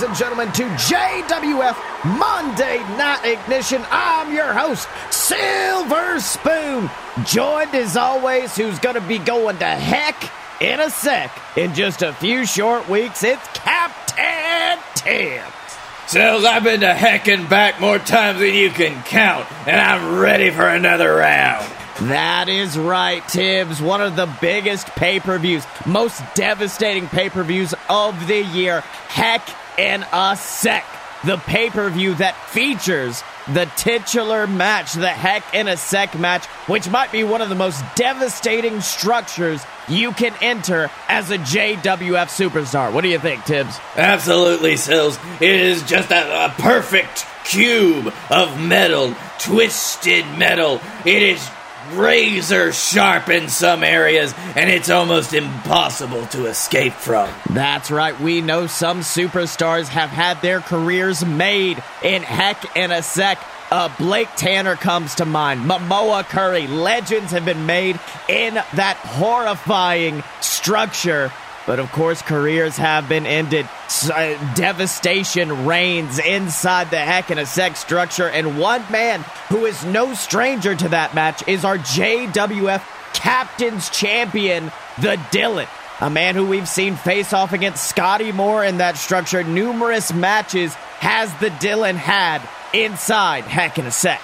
ladies and gentlemen, to JWF Monday Night Ignition. I'm your host, Silver Spoon. Joined as always, who's going to be going to heck in a sec. In just a few short weeks, it's Captain Tim. Sills, I've been to heck and back more times than you can count, and I'm ready for another round. That is right, Tibbs. One of the biggest pay per views, most devastating pay per views of the year. Heck in a sec. The pay per view that features the titular match, the Heck in a Sec match, which might be one of the most devastating structures you can enter as a JWF superstar. What do you think, Tibbs? Absolutely, Sills. It is just a, a perfect cube of metal, twisted metal. It is razor sharp in some areas, and it's almost impossible to escape from. That's right. We know some superstars have had their careers made in heck in a sec. Uh, Blake Tanner comes to mind. Momoa Curry. Legends have been made in that horrifying structure. But of course, careers have been ended. Uh, devastation reigns inside the heck in a sec structure. And one man who is no stranger to that match is our JWF Captain's Champion, the Dylan. A man who we've seen face off against Scotty Moore in that structure. Numerous matches has the Dylan had inside Heck in a Sec.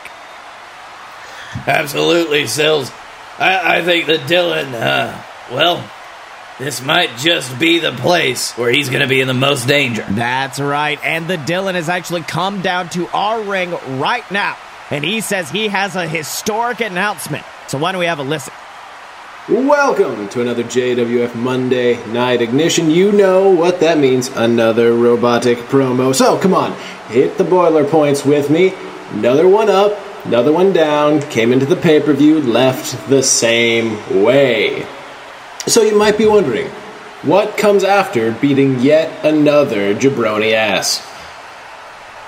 Absolutely, Sills. I, I think the Dylan, uh, well, this might just be the place where he's going to be in the most danger. That's right. And the Dylan has actually come down to our ring right now. And he says he has a historic announcement. So why don't we have a listen? Welcome to another JWF Monday Night Ignition. You know what that means another robotic promo. So come on, hit the boiler points with me. Another one up, another one down, came into the pay per view, left the same way. So you might be wondering, what comes after beating yet another jabroni ass?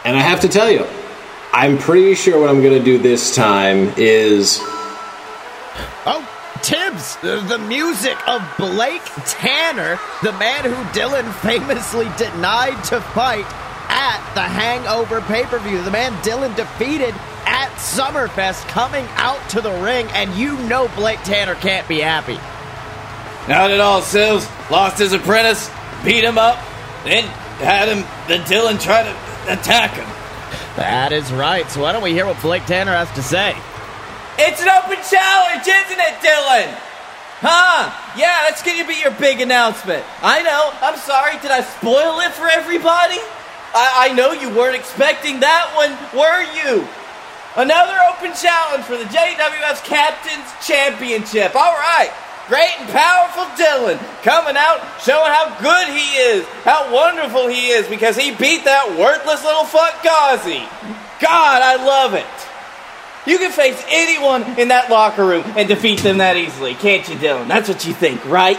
And I have to tell you, I'm pretty sure what I'm going to do this time is. Oh, Tibbs, the, music of Blake Tanner, the man who Dylan famously denied to fight at the Hangover pay per view. The man Dylan defeated at Summerfest coming out to the ring, and you know Blake Tanner can't be happy. Not at all, Sills. Lost his apprentice, beat him up, then had him, then Dylan tried to attack him. That is right. So why don't we hear what Blake Tanner has to say? It's an open challenge, isn't it, Dylan? Huh? Yeah, that's gonna be your big announcement. I know. I'm sorry. Did I spoil it for everybody? I, I know you weren't expecting that one, were you? Another open challenge for the JWF's Captain's Championship. All right. Great and powerful Dylan coming out, showing how good he is, how wonderful he is, because he beat that worthless little fuck Ghazi. God, I love it. You can face anyone in that locker room and defeat them that easily, can't you, Dylan? That's what you think, right?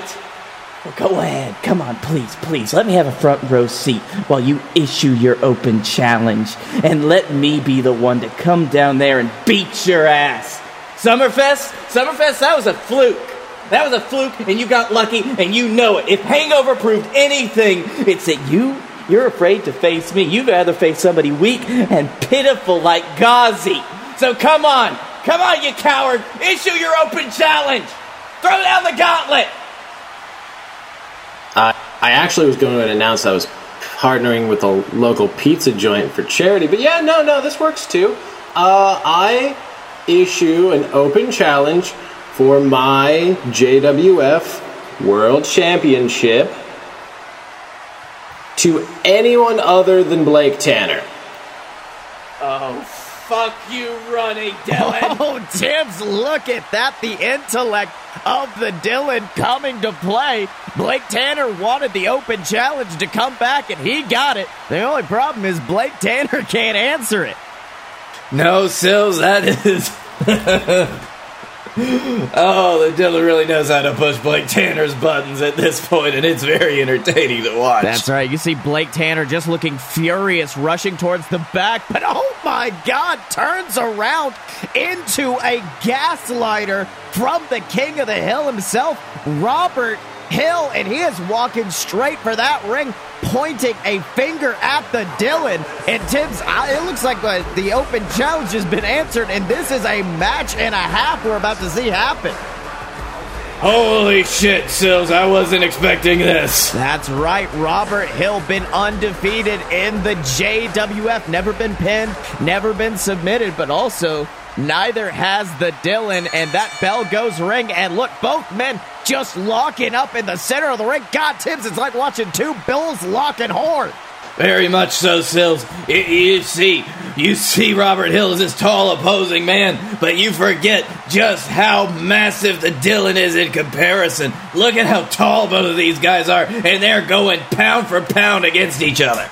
Well, go ahead. Come on, please, please. Let me have a front row seat while you issue your open challenge. And let me be the one to come down there and beat your ass. Summerfest? Summerfest, that was a fluke. That was a fluke, and you got lucky, and you know it. If Hangover proved anything, it's that you, you're afraid to face me. You'd rather face somebody weak and pitiful like Ghazi. So come on, come on, you coward. Issue your open challenge. Throw down the gauntlet. Uh, I actually was going to announce I was partnering with a local pizza joint for charity, but yeah, no, no, this works too. Uh, I issue an open challenge for my JWF World Championship to anyone other than Blake Tanner. Oh, fuck you, running Dylan. Oh, Tibbs, look at that. The intellect of the Dylan coming to play. Blake Tanner wanted the open challenge to come back, and he got it. The only problem is Blake Tanner can't answer it. No, Sills, that is. oh, the Dylan really knows how to push Blake Tanner's buttons at this point, and it's very entertaining to watch. That's right. You see Blake Tanner just looking furious, rushing towards the back, but oh my God, turns around into a gaslighter from the king of the hill himself, Robert Hill, and he is walking straight for that ring, pointing a finger at the Dylan. And Tibbs, it looks like uh, the open challenge has been answered, and this is a match and a half we're about to see happen. Holy shit, Sills, I wasn't expecting this. That's right. Robert Hill been undefeated in the JWF. Never been pinned, never been submitted, but also neither has the Dylan. And that bell goes ring. And look, both men just locking up in the center of the ring. God, Tibbs, it's like watching two bulls locking horns. Very much so, Sills. You see, you see Robert Hill is this tall opposing man, but you forget just how massive the Dylan is in comparison. Look at how tall both of these guys are, and they're going pound for pound against each other.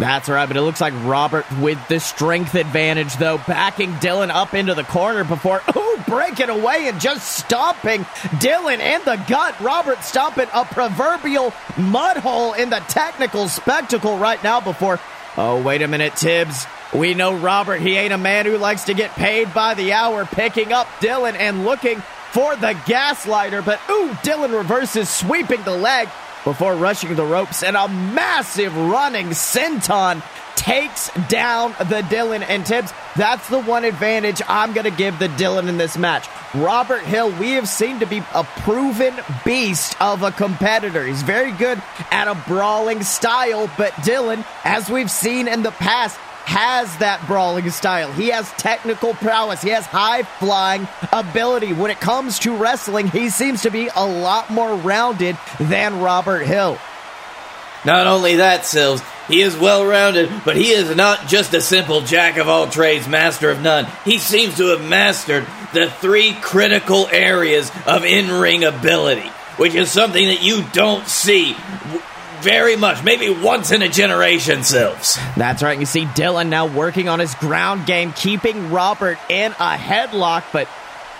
That's right, but it looks like Robert with the strength advantage, though, backing Dylan up into the corner before, ooh, breaking away and just stomping Dylan in the gut. Robert stomping a proverbial mud hole in the technical spectacle right now before, oh, wait a minute, Tibbs. We know Robert, he ain't a man who likes to get paid by the hour, picking up Dylan and looking for the gaslighter, but ooh, Dylan reverses, sweeping the leg before rushing the ropes, and a massive running senton takes down the Dylan and Tibbs. That's the one advantage I'm going to give the Dylan in this match. Robert Hill, we have seen to be a proven beast of a competitor. He's very good at a brawling style, but Dylan, as we've seen in the past, has that brawling style. He has technical prowess. He has high flying ability. When it comes to wrestling, he seems to be a lot more rounded than Robert Hill. Not only that, Sills, he is well rounded, but he is not just a simple jack of all trades, master of none. He seems to have mastered the three critical areas of in ring ability, which is something that you don't see very much, maybe once in a generation, Sills. That's right. You see Dylan now working on his ground game, keeping Robert in a headlock, but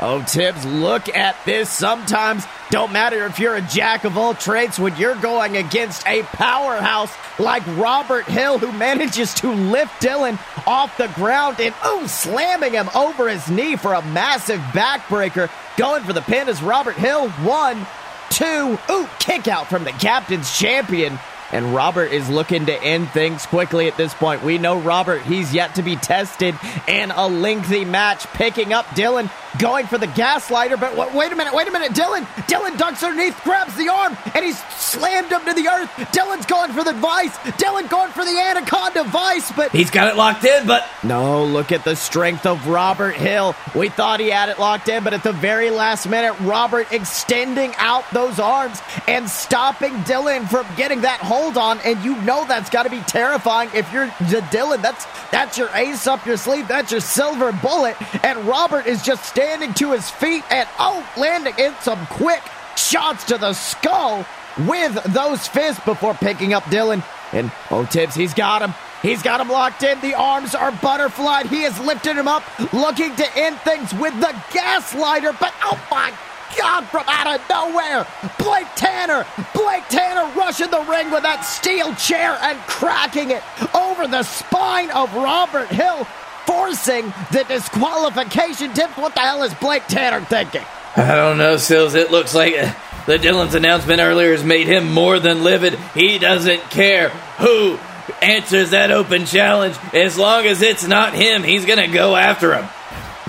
Oh, Tibbs, look at this. Sometimes don't matter if you're a jack of all trades when you're going against a powerhouse like Robert Hill, who manages to lift Dylan off the ground and oh, slamming him over his knee for a massive backbreaker. Going for the pin is Robert Hill. One, two, ooh, kick out from the captain's champion. And Robert is looking to end things quickly at this point. We know Robert, he's yet to be tested in a lengthy match, picking up Dylan, going for the gaslighter. But wait a minute, wait a minute. Dylan, Dylan ducks underneath, grabs the arm, and he's slammed him to the earth. Dylan's going for the vice. Dylan going for the anaconda vice, but he's got it locked in. But no, look at the strength of Robert Hill. We thought he had it locked in, but at the very last minute, Robert extending out those arms and stopping Dylan from getting that hold hold on, and you know that's got to be terrifying if you're Dylan. That's that's your ace up your sleeve. That's your silver bullet. And Robert is just standing to his feet and oh, landing in some quick shots to the skull with those fists before picking up Dylan. And oh, Tibbs, he's got him. He's got him locked in. The arms are butterflied. He has lifted him up, looking to end things with the gaslighter. But oh my God, from out of nowhere, Blake Tanner, Blake Tanner rushing the ring with that steel chair and cracking it over the spine of Robert Hill, forcing the disqualification. Tibbs, what the hell is Blake Tanner thinking? I don't know, Sills. It looks like uh, the Dylan's announcement earlier has made him more than livid. He doesn't care who answers that open challenge. As long as it's not him, he's going to go after him.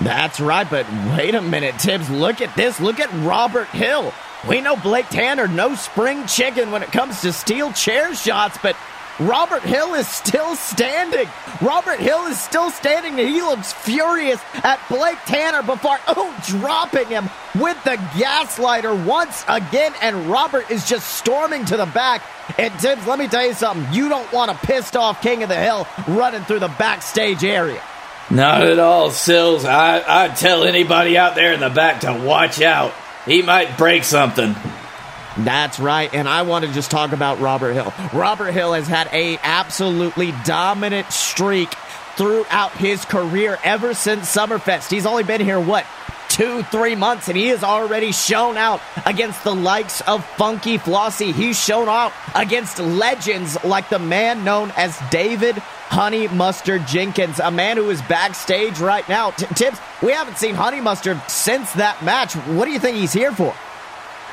That's right, but wait a minute, Tibbs. Look at this. Look at Robert Hill. We know Blake Tanner, no spring chicken when it comes to steel chair shots, but Robert Hill is still standing. Robert Hill is still standing, and he looks furious at Blake Tanner before, oh, dropping him with the gaslighter once again. And Robert is just storming to the back. And Tibbs, let me tell you something. You don't want a pissed off King of the Hill running through the backstage area. Not at all, Sills. I, I'd tell anybody out there in the back to watch out. He might break something. That's right, and I want to just talk about Robert Hill. Robert Hill has had a absolutely dominant streak throughout his career ever since Summerfest. He's only been here what two, three months, and he has already shown out against the likes of Funky Flossie. He's shown out against legends like the man known as David Honey Mustard Jenkins, a man who is backstage right now. T- Tibbs, we haven't seen Honey Mustard since that match. What do you think he's here for?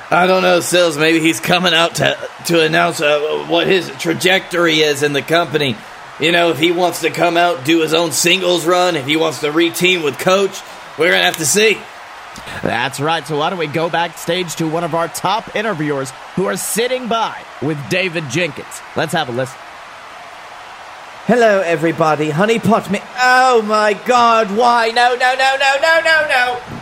I don't know, Sills. Maybe he's coming out to to announce uh, what his trajectory is in the company. You know, if he wants to come out, do his own singles run, if he wants to reteam with Coach, we're gonna have to see. That's right. So why don't we go backstage to one of our top interviewers who are sitting by with David Jenkins? Let's have a listen. Hello, everybody. Honey pot me. Oh my God! Why? No! No! No! No! No! No! No!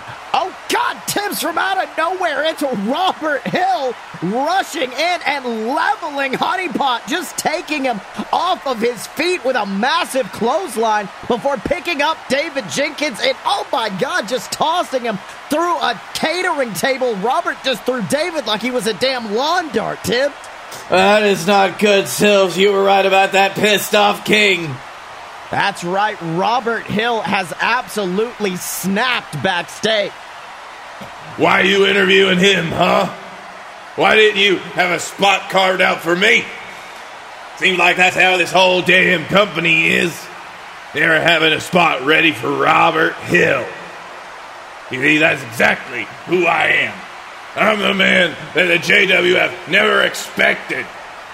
Tibbs from out of nowhere into Robert Hill rushing in and leveling Honeypot, just taking him off of his feet with a massive clothesline before picking up David Jenkins and oh my God, just tossing him through a catering table. Robert just threw David like he was a damn lawn dart, Tibbs. That is not good, Sills. You were right about that pissed off king. That's right. Robert Hill has absolutely snapped backstage. Why are you interviewing him, huh? Why didn't you have a spot carved out for me? Seems like that's how this whole damn company is. They're having a spot ready for Robert Hill. You see, that's exactly who I am. I'm the man that the JWF never expected.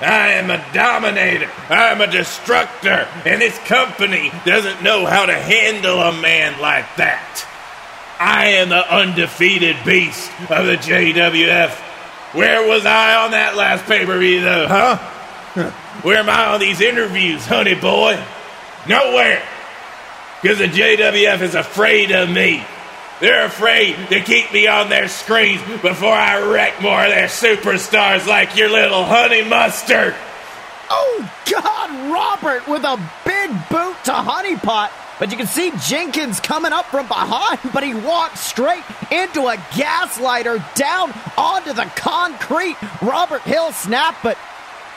I am a dominator. I'm a destructor. And this company doesn't know how to handle a man like that. I am the undefeated beast of the JWF. Where was I on that last pay per view, though, huh? Where am I on these interviews, honey boy? Nowhere. Because the JWF is afraid of me. They're afraid to keep me on their screens before I wreck more of their superstars like your little honey mustard. Oh, God, Robert with a big boot to Honeypot. But you can see Jenkins coming up from behind, but he walks straight into a gaslighter down onto the concrete. Robert Hill snap, but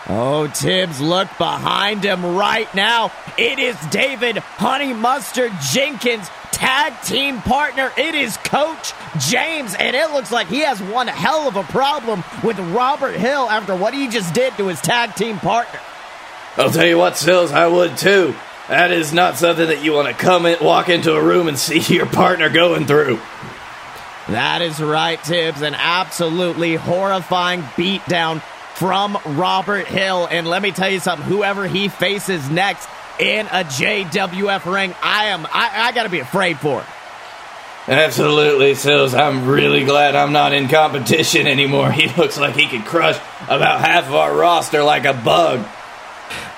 Oh, Tibbs, look behind him right now. It is David Honey Mustard Jenkins, tag team partner. It is Coach James, and it looks like he has one hell of a problem with Robert Hill after what he just did to his tag team partner. I'll tell you what, Sills, I would too. That is not something that you want to come in, walk into a room and see your partner going through. That is right, Tibbs. An absolutely horrifying beatdown from Robert Hill. And let me tell you something, whoever he faces next in a JWF ring, I am I, I gotta be afraid for it. Absolutely, Sills. I'm really glad I'm not in competition anymore. He looks like he could crush about half of our roster like a bug.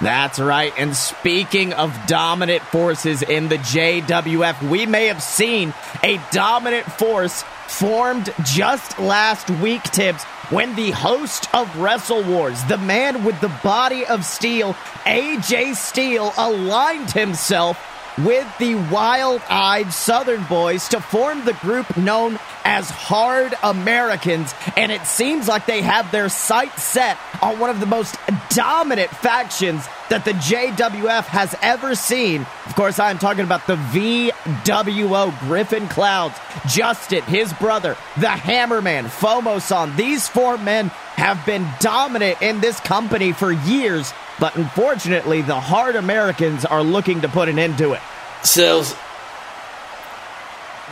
That's right. And speaking of dominant forces in the JWF, we may have seen a dominant force formed just last week, Tibbs, when the host of Wrestle Wars, the man with the body of steel, AJ Steele, aligned himself with the wild eyed Southern boys to form the group known as Hard Americans. And it seems like they have their sights set on one of the most dominant factions that the JWF has ever seen. Of course, I'm talking about the VWO Griffin Clouds, Justin, his brother, the Hammerman, Fomosan. These four men have been dominant in this company for years, but unfortunately, the hard Americans are looking to put an end to it. Sills,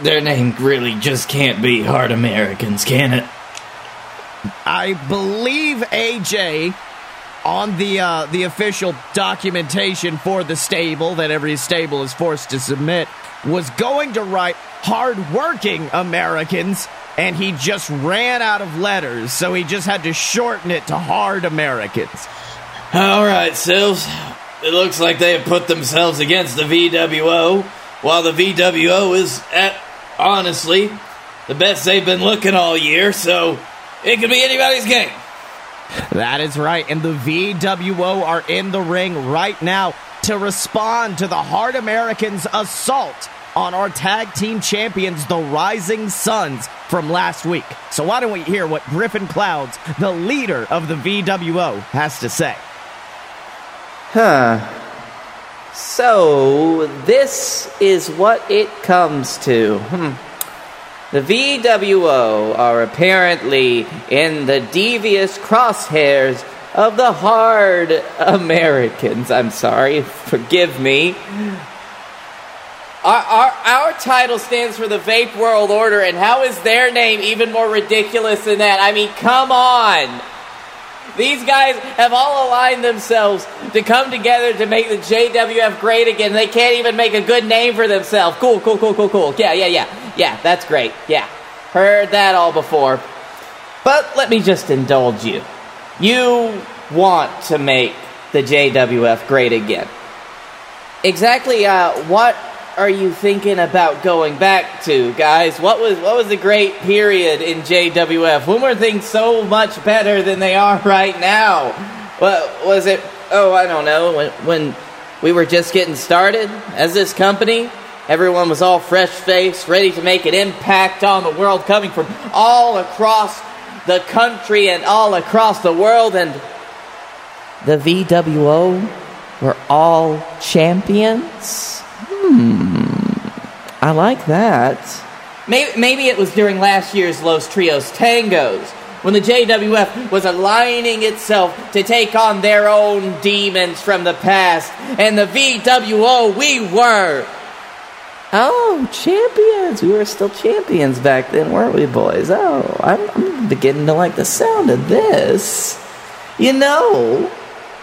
their name really just can't be Hard Americans, can it? I believe AJ on the uh, the official documentation for the stable that every stable is forced to submit was going to write hardworking Americans, and he just ran out of letters, so he just had to shorten it to hard Americans. All right, Sills. It looks like they have put themselves against the VWO, while the VWO is at honestly the best they've been looking all year. So it could be anybody's game. That is right. And the VWO are in the ring right now to respond to the Hard Americans' assault on our tag team champions, the Rising Suns, from last week. So why don't we hear what Griffin Clouds, the leader of the VWO, has to say? Huh. So, this is what it comes to. Hmm. The VWO are apparently in the devious crosshairs of the hard Americans. I'm sorry, forgive me. Our, our, our title stands for the Vape World Order, and how is their name even more ridiculous than that? I mean, come on. These guys have all aligned themselves to come together to make the JWF great again. They can't even make a good name for themselves. Cool, cool, cool, cool, cool. Yeah, yeah, yeah. Yeah, that's great. Yeah. Heard that all before. But let me just indulge you. You want to make the JWF great again. Exactly uh, what are you thinking about going back to, guys? What was what was the great period in JWF? When were things so much better than they are right now? What was it? Oh, I don't know. When when we were just getting started as this company, everyone was all fresh faced, ready to make an impact on the world, coming from all across the country and all across the world, and the VWO were all champions. Hmm, I like that. Maybe, maybe it was during last year's Los Trios Tangos when the JWF was aligning itself to take on their own demons from the past, and the VWO we were. Oh, champions! We were still champions back then, weren't we, boys? Oh, I'm, I'm beginning to like the sound of this. You know,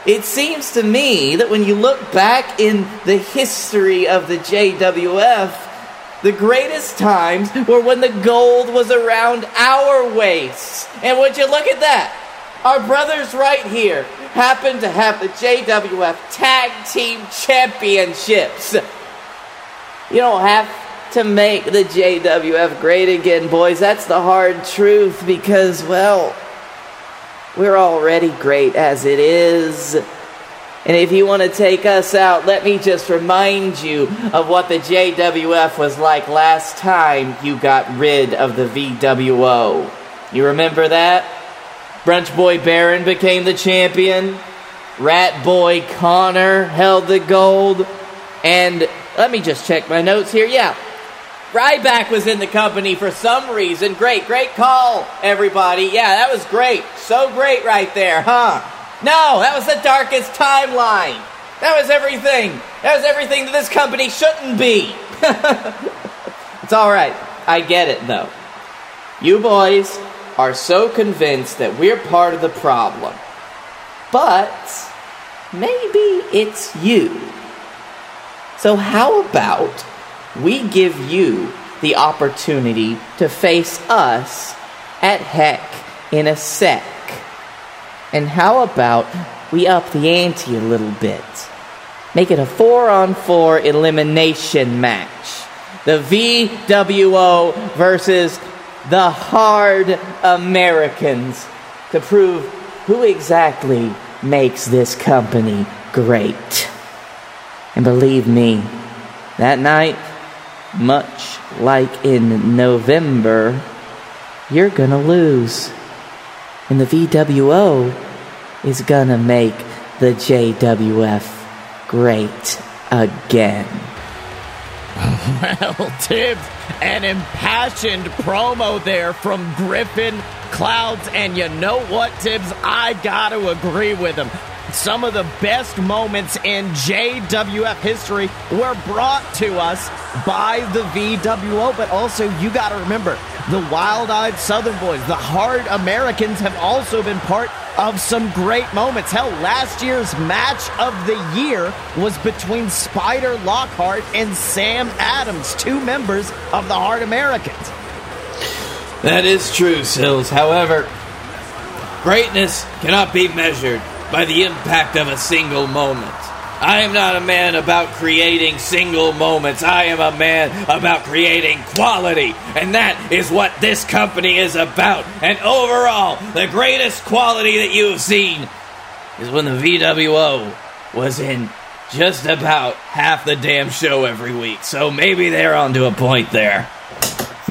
it seems to me that when you look back in the history of the JWF, the greatest times were when the gold was around our waists. And would you look at that? Our brothers right here happen to have the JWF Tag Team Championships. You don't have to make the JWF great again, boys. That's the hard truth because, well, we're already great as it is. And if you want to take us out, let me just remind you of what the JWF was like last time you got rid of the VWO. You remember that? Brunch Boy Baron became the champion. Rat Boy Connor held the gold. And let me just check my notes here. Yeah, Ryback was in the company for some reason. Great, great call, everybody. Yeah, that was great. So great right there, huh? No, that was the darkest timeline. That was everything. That was everything that this company shouldn't be. it's all right. I get it, though. You boys are so convinced that we're part of the problem. But maybe it's you. So, how about we give you the opportunity to face us at heck in a sec. And how about we up the ante a little bit? Make it a four on four elimination match. The VWO versus the Hard Americans to prove who exactly makes this company great. And believe me, that night much like in November, you're gonna lose. And the VWO is gonna make the JWF great again. Well, Tibbs, an impassioned promo there from Griffin Clouds. And you know what, Tibbs? I got to agree with him. Some of the best moments in JWF history were brought to us by the VWO, but also you got to remember the wild eyed Southern boys, the hard Americans have also been part of some great moments. Hell, last year's match of the year was between Spider Lockhart and Sam Adams, two members of the Hard Americans. That is true, Sills. However, greatness cannot be measured by the impact of a single moment. I am not a man about creating single moments. I am a man about creating quality. And that is what this company is about. And overall, the greatest quality that you have seen is when the VWO was in just about half the damn show every week. So maybe they're onto a point there.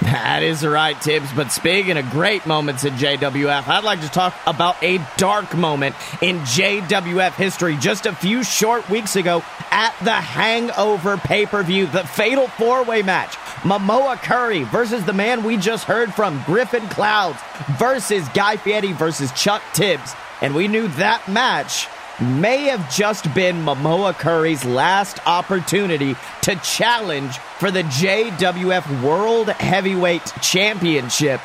That is right, Tibbs. But speaking of great moments in JWF, I'd like to talk about a dark moment in JWF history just a few short weeks ago at the Hangover pay per view, the fatal four way match. Momoa Curry versus the man we just heard from, Griffin Clouds, versus Guy Fieri versus Chuck Tibbs. And we knew that match may have just been Momoa Curry's last opportunity to challenge for the JWF World Heavyweight Championship.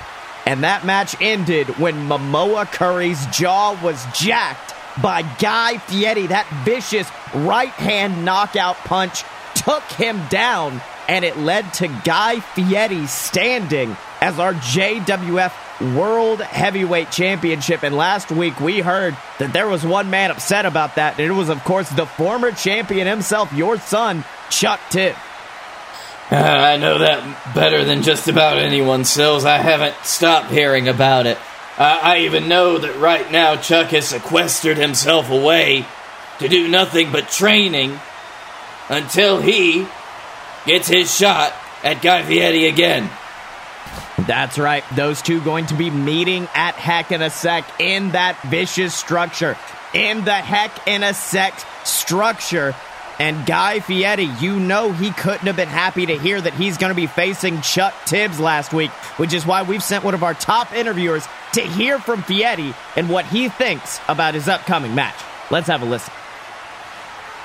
And that match ended when Momoa Curry's jaw was jacked by Guy Fieri. That vicious right hand knockout punch took him down, and it led to Guy Fieri standing as our JWF World Heavyweight Championship. And last week we heard that there was one man upset about that, and it was, of course, the former champion himself, your son, Chuck Tibb. Uh, I know that better than just about anyone, Sills. I haven't stopped hearing about it. Uh, I even know that right now Chuck has sequestered himself away to do nothing but training until he gets his shot at Guy Fieri again. That's right. Those two going to be meeting at Heck in a Sec in that vicious structure. In the Heck in a Sec structure. And Guy Fieri, you know he couldn't have been happy to hear that he's going to be facing Chuck Tibbs last week, which is why we've sent one of our top interviewers to hear from Fieri and what he thinks about his upcoming match. Let's have a listen.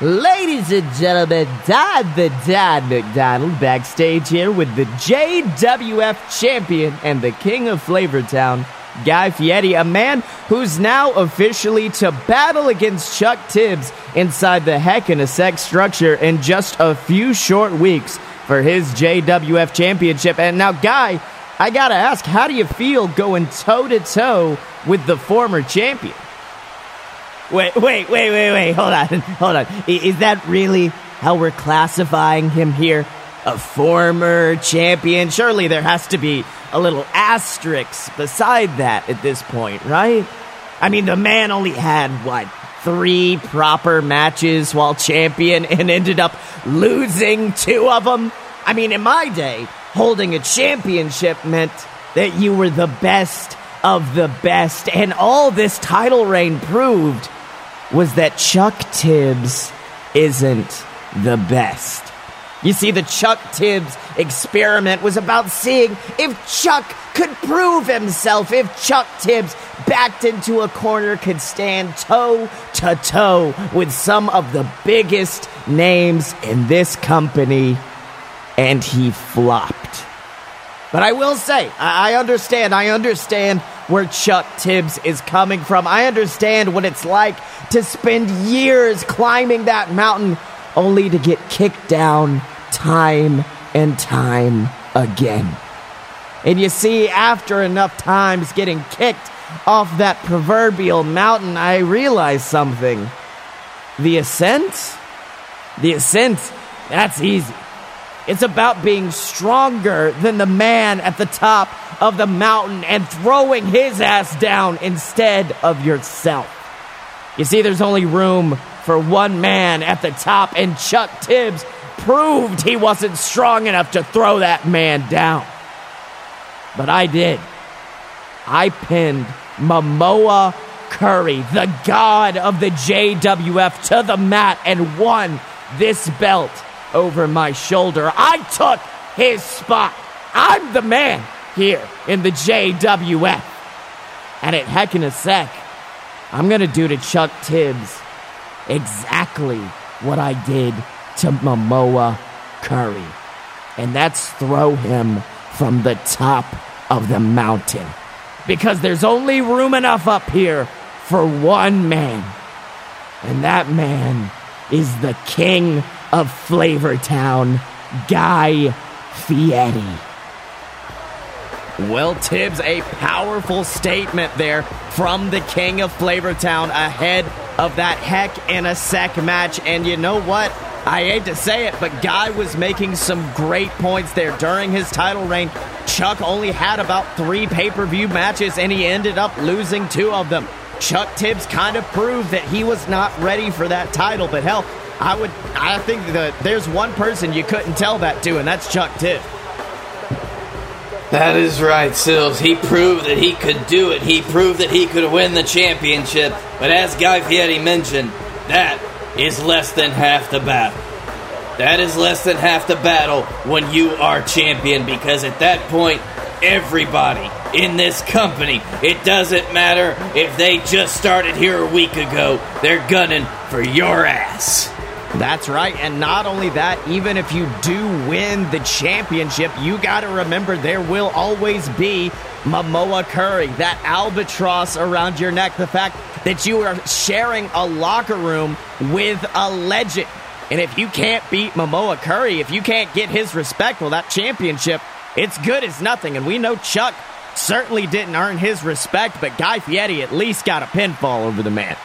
Ladies and gentlemen, Don the Don McDonald backstage here with the JWF champion and the king of Flavortown, Guy Fieri, a man who's now officially to battle against Chuck Tibbs inside the Heck in a Sec structure in just a few short weeks for his JWF championship. And now, Guy, I gotta ask, how do you feel going toe to toe with the former champion? Wait, wait, wait, wait, wait. Hold on, hold on. Is that really how we're classifying him here? A former champion? Surely there has to be a little asterisk beside that at this point, right? I mean, the man only had, what, three proper matches while champion and ended up losing two of them? I mean, in my day, holding a championship meant that you were the best of the best, and all this title reign proved was that Chuck Tibbs isn't the best. You see, the Chuck Tibbs experiment was about seeing if Chuck could prove himself, if Chuck Tibbs backed into a corner could stand toe to toe with some of the biggest names in this company, and he flopped. But I will say, I understand, I understand where Chuck Tibbs is coming from. I understand what it's like to spend years climbing that mountain only to get kicked down time and time again. And you see, after enough times getting kicked off that proverbial mountain, I realized something. The ascent? The ascent, that's easy. It's about being stronger than the man at the top of the mountain and throwing his ass down instead of yourself. You see, there's only room for one man at the top, and Chuck Tibbs proved he wasn't strong enough to throw that man down. But I did. I pinned Momoa Curry, the god of the JWF, to the mat and won this belt over my shoulder. I took his spot. I'm the man here in the JWF. And at Heck in a Sec, I'm going to do to Chuck Tibbs exactly what I did to Momoa Curry. And that's throw him from the top of the mountain. Because there's only room enough up here for one man. And that man is the king of Flavortown, Guy Fieri. Well, Tibbs, a powerful statement there from the king of Flavortown ahead of that heck in a sec match. And you know what? I hate to say it, but Guy was making some great points there during his title reign. Chuck only had about three pay per view matches, and he ended up losing two of them. Chuck Tibbs kind of proved that he was not ready for that title, but hell, I would, I think that there's one person you couldn't tell that to, and that's Chuck Tibbs. That is right, Sills. He proved that he could do it. He proved that he could win the championship. But as Guy Fieri mentioned, that is less than half the battle. That is less than half the battle when you are champion because at that point, everybody in this company. It doesn't matter if they just started here a week ago, they're gunning for your ass. That's right. And not only that, even if you do win the championship, you got to remember there will always be Momoa Curry, that albatross around your neck. The fact that you are sharing a locker room with a legend. And if you can't beat Momoa Curry, if you can't get his respect, well, that championship, it's good as nothing. And we know Chuck certainly didn't earn his respect, but Guy Fieri at least got a pinfall over the man.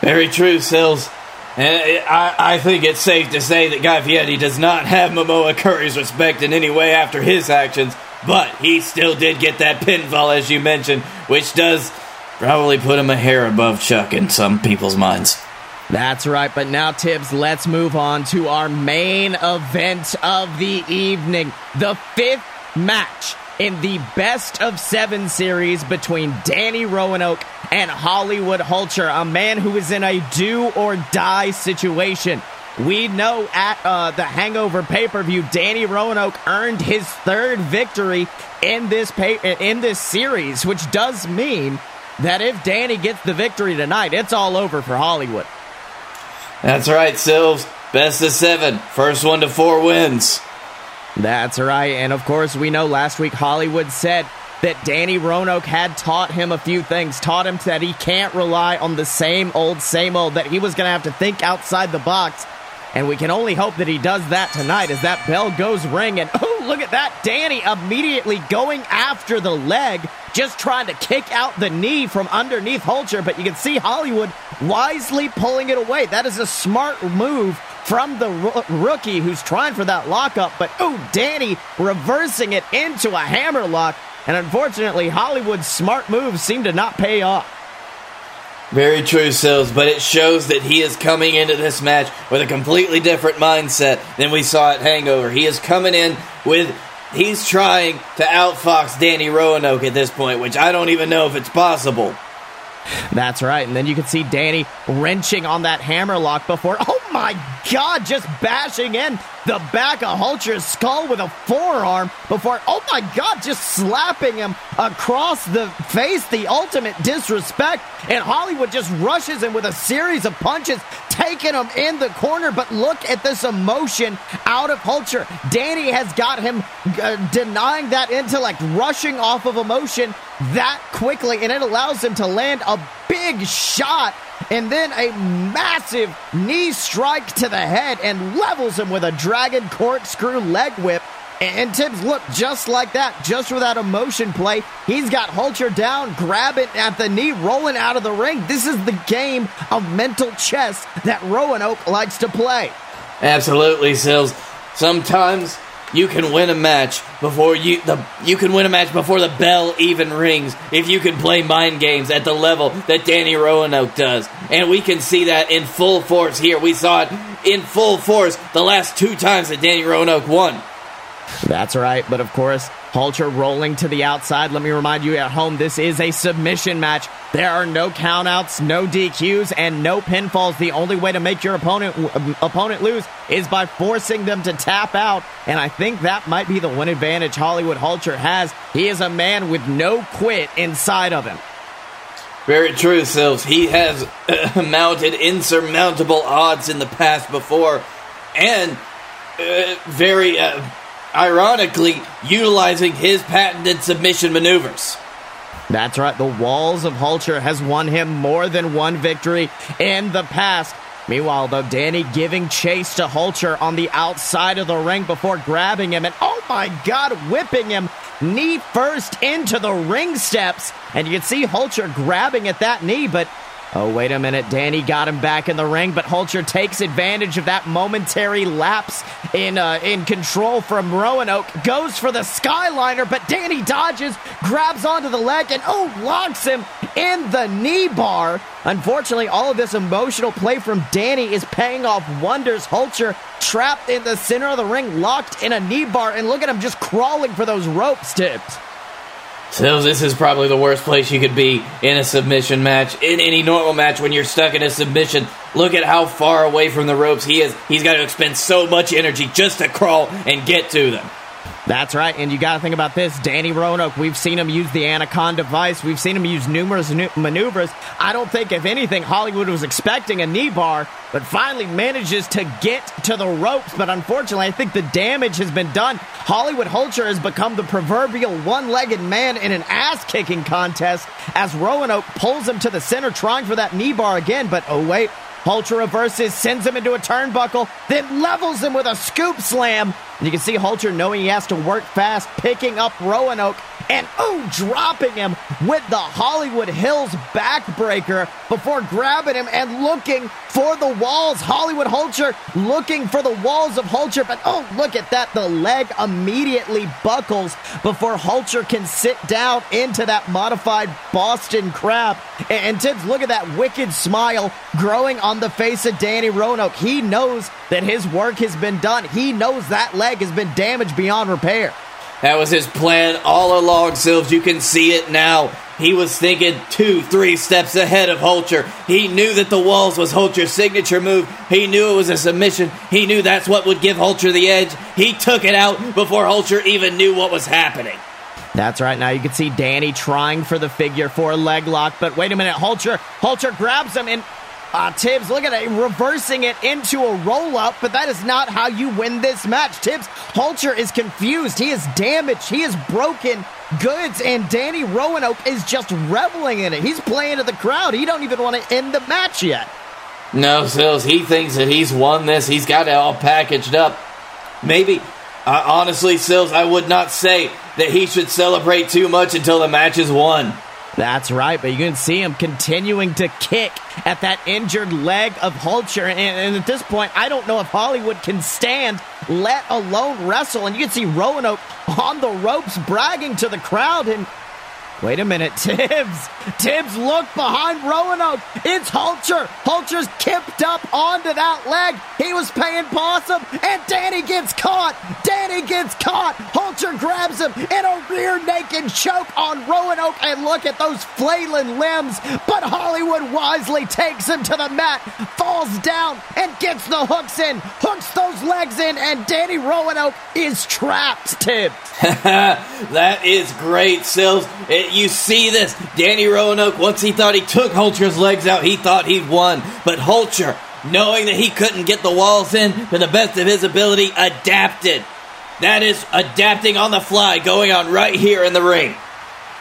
Very true, Sills. And I, I think it's safe to say that Guy Fieri does not have Momoa Curry's respect in any way after his actions, but he still did get that pinfall, as you mentioned, which does probably put him a hair above Chuck in some people's minds. That's right, but now, Tibbs, let's move on to our main event of the evening the fifth match in the best of seven series between Danny Roanoke and Hollywood Hulcher, a man who is in a do or die situation. We know at uh, the Hangover pay per view, Danny Roanoke earned his third victory in this pay- in this series, which does mean that if Danny gets the victory tonight, it's all over for Hollywood. That's right, Sills. Best of seven, first one to four wins. That's right. And of course, we know last week Hollywood said that Danny Roanoke had taught him a few things, taught him that he can't rely on the same old, same old, that he was going to have to think outside the box. And we can only hope that he does that tonight as that bell goes ring. And oh, look at that. Danny immediately going after the leg, just trying to kick out the knee from underneath Hulcher. But you can see Hollywood wisely pulling it away. That is a smart move from the rookie who's trying for that lockup. But oh, Danny reversing it into a hammerlock. And unfortunately, Hollywood's smart moves seem to not pay off. Very true, Sills, but it shows that he is coming into this match with a completely different mindset than we saw at Hangover. He is coming in with. He's trying to outfox Danny Roanoke at this point, which I don't even know if it's possible. That's right. And then you can see Danny wrenching on that hammerlock before. Oh my God, just bashing in the back of Hulcher's skull with a forearm before, oh my God, just slapping him across the face. The ultimate disrespect. And Hollywood just rushes him with a series of punches, taking him in the corner. But look at this emotion out of Hulcher. Danny has got him uh, denying that intellect, rushing off of emotion that quickly, and it allows him to land a big shot and then a massive knee strike to the head and levels him with a dragon corkscrew leg whip. And Tibbs, look, just like that, just for that emotion play, he's got Hulcher down, grab it at the knee, rolling out of the ring. This is the game of mental chess that Roanoke likes to play. Absolutely, Sills. Sometimes you can win a match before you the you can win a match before the bell even rings if you can play mind games at the level that Danny Roanoke does. And we can see that in full force here. We saw it in full force the last two times that Danny Roanoke won. That's right, but of course, Hulcher rolling to the outside. Let me remind you at home, this is a submission match. There are no countouts, no DQs, and no pinfalls. The only way to make your opponent opponent lose is by forcing them to tap out. And I think that might be the one advantage Hollywood Hulcher has. He is a man with no quit inside of him. Very true, Sills. He has uh, mounted insurmountable odds in the past before, and uh, very uh, ironically utilizing his patented submission maneuvers. That's right. The Walls of Hulcher has won him more than one victory in the past. Meanwhile, though, Danny giving chase to Hulcher on the outside of the ring before grabbing him and, oh my God, whipping him knee first into the ring steps. And you can see Hulcher grabbing at that knee, but Oh, wait a minute. Danny got him back in the ring, but Hulcher takes advantage of that momentary lapse in uh, in control from Roanoke. Goes for the Skyliner, but Danny dodges, grabs onto the leg, and oh, locks him in the knee bar. Unfortunately, all of this emotional play from Danny is paying off wonders. Hulcher trapped in the center of the ring, locked in a knee bar, and look at him just crawling for those ropes Tibbs. So this is probably the worst place you could be in a submission match. In any normal match, when you're stuck in a submission, look at how far away from the ropes he is. He's got to expend so much energy just to crawl and get to them. That's right, and you got to think about this. Danny Roanoke, we've seen him use the Anaconda device. We've seen him use numerous nu- maneuvers. I don't think, if anything, Hollywood was expecting a knee bar, but finally manages to get to the ropes. But unfortunately, I think the damage has been done. Hollywood Hulcher has become the proverbial one legged man in an ass kicking contest as Roanoke pulls him to the center, trying for that knee bar again. But oh, wait. Hulcher reverses, sends him into a turnbuckle, then levels him with a scoop slam. And you can see Hulcher knowing he has to work fast, picking up Roanoke and oh, dropping him with the Hollywood Hills backbreaker before grabbing him and looking for the walls. Hollywood Hulcher looking for the walls of Hulcher, but oh, look at that. The leg immediately buckles before Hulcher can sit down into that modified Boston crab. And, and Tibbs, look at that wicked smile growing on the face of Danny Roanoke. He knows that his work has been done, he knows that leg has been damaged beyond repair. That was his plan all along, Sills. You can see it now. He was thinking two, three steps ahead of Hulcher. He knew that the walls was Hulcher's signature move. He knew it was a submission. He knew that's what would give Hulcher the edge. He took it out before Hulcher even knew what was happening. That's right. Now you can see Danny trying for the figure four leg lock, but wait a minute. Hulcher, Hulcher grabs him and uh, Tibbs, look at it, reversing it into a roll up, but that is not how you win this match. Tibbs, Hulcher is confused. He is damaged. He is broken goods, and Danny Roanoke is just reveling in it. He's playing to the crowd. He don't even want to end the match yet. No, Sills, he thinks that he's won this. He's got it all packaged up. Maybe, uh, honestly, Sills, I would not say that he should celebrate too much until the match is won. That's right, but you can see him continuing to kick at that injured leg of Hulcher. And, and, at this point, I don't know if Hollywood can stand, let alone wrestle. And you can see Roanoke on the ropes bragging to the crowd. And Wait a minute, Tibbs. Tibbs, look behind Roanoke. It's Hulcher. Hulcher's kipped up onto that leg. He was paying possum, and Danny gets caught. Danny gets caught. Hulcher grabs him in a rear naked choke on Roanoke, and look at those flailing limbs. But Hollywood wisely takes him to the mat, falls down, and gets the hooks in, hooks those legs in, and Danny Roanoke is trapped, Tibbs. that is great, Sills. It, you see this. Danny Roanoke, once he thought he took Hulcher's legs out, he thought he'd won. But Hulcher, knowing that he couldn't get the walls in to the best of his ability, adapted. That is adapting on the fly, going on right here in the ring.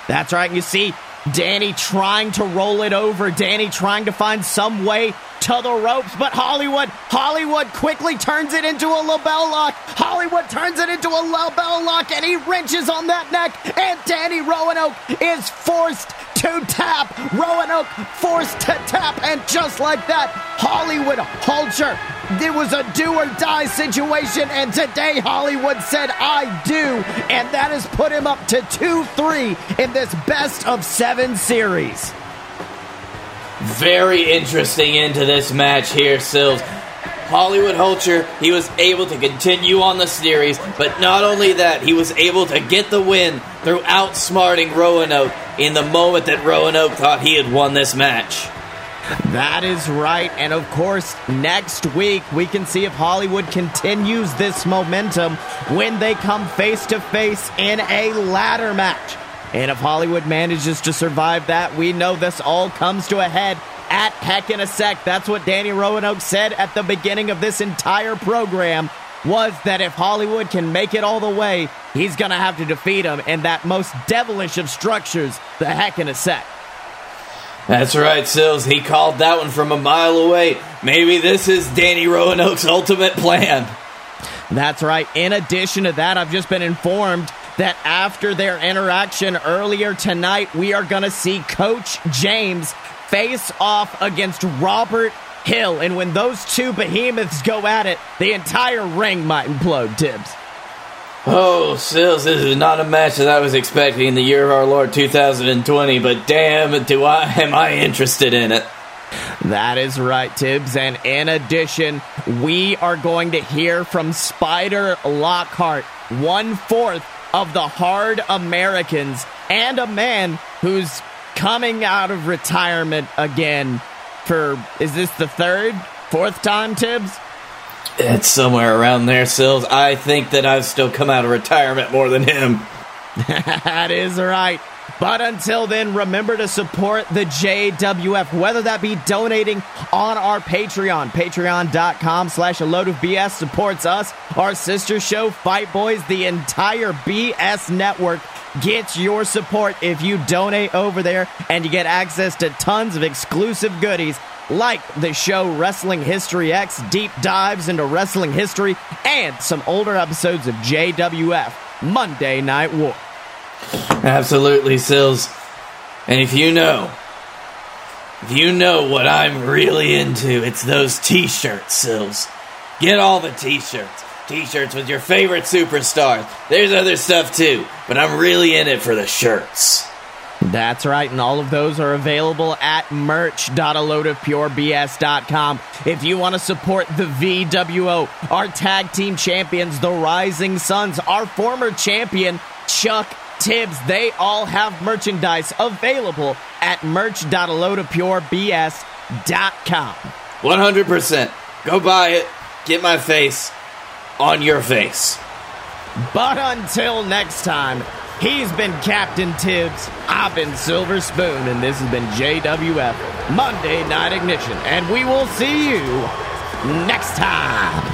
That's right. You see Danny trying to roll it over. Danny trying to find some way to the ropes, but Hollywood, Hollywood quickly turns it into a LeBell lock. Hollywood turns it into a LeBell lock, and he wrenches on that neck, and Danny Roanoke is forced to tap. Roanoke forced to tap, and just like that, Hollywood Hulcher. It was a do or die situation, and today Hollywood said, I do, and that has put him up to 2 3 in this best of seven series. Very interesting into this match here, Sills. Hollywood Hulcher, he was able to continue on the series, but not only that, he was able to get the win through outsmarting Roanoke in the moment that Roanoke thought he had won this match. That is right. And of course, next week we can see if Hollywood continues this momentum when they come face to face in a ladder match. And if Hollywood manages to survive that, we know this all comes to a head at Heck in a Sec. That's what Danny Roanoke said at the beginning of this entire program was that if Hollywood can make it all the way, he's going to have to defeat him in that most devilish of structures, the Heck in a Sec. That's right, Sills. He called that one from a mile away. Maybe this is Danny Roanoke's ultimate plan. That's right. In addition to that, I've just been informed that after their interaction earlier tonight, we are going to see Coach James face off against Robert Hill. And when those two behemoths go at it, the entire ring might implode, Tibbs. Oh, Sills, this is not a match that I was expecting in the year of our Lord 2020, but damn, do I am I interested in it. That is right, Tibbs. And in addition, we are going to hear from Spider Lockhart, one fourth of the Hard Americans, and a man who's coming out of retirement again for, is this the third, fourth time, Tibbs? It's somewhere around there, Sills. I think that I've still come out of retirement more than him. that is right. But until then, remember to support the JWF, whether that be donating on our Patreon. Patreon.com slash a load of BS supports us, our sister show, Fight Boys, the entire BS network gets your support if you donate over there and you get access to tons of exclusive goodies like the show Wrestling History X, deep dives into wrestling history, and some older episodes of JWF Monday Night War. Absolutely, Sills. And if you know, if you know what I'm really into, it's those t shirts, Sills. Get all the t shirts. T shirts with your favorite superstars. There's other stuff too, but I'm really in it for the shirts. That's right, and all of those are available at merch.aloadofpurebs.com. If you want to support the VWO, our tag team champions, the Rising Suns, our former champion, Chuck Tibbs, they all have merchandise available at merch.aloadofpurebs.com. 100%. Go buy it. Get my face on your face. But until next time, he's been Captain Tibbs, I've been Silver Spoon, and this has been JWF Monday Night Ignition, and we will see you next time.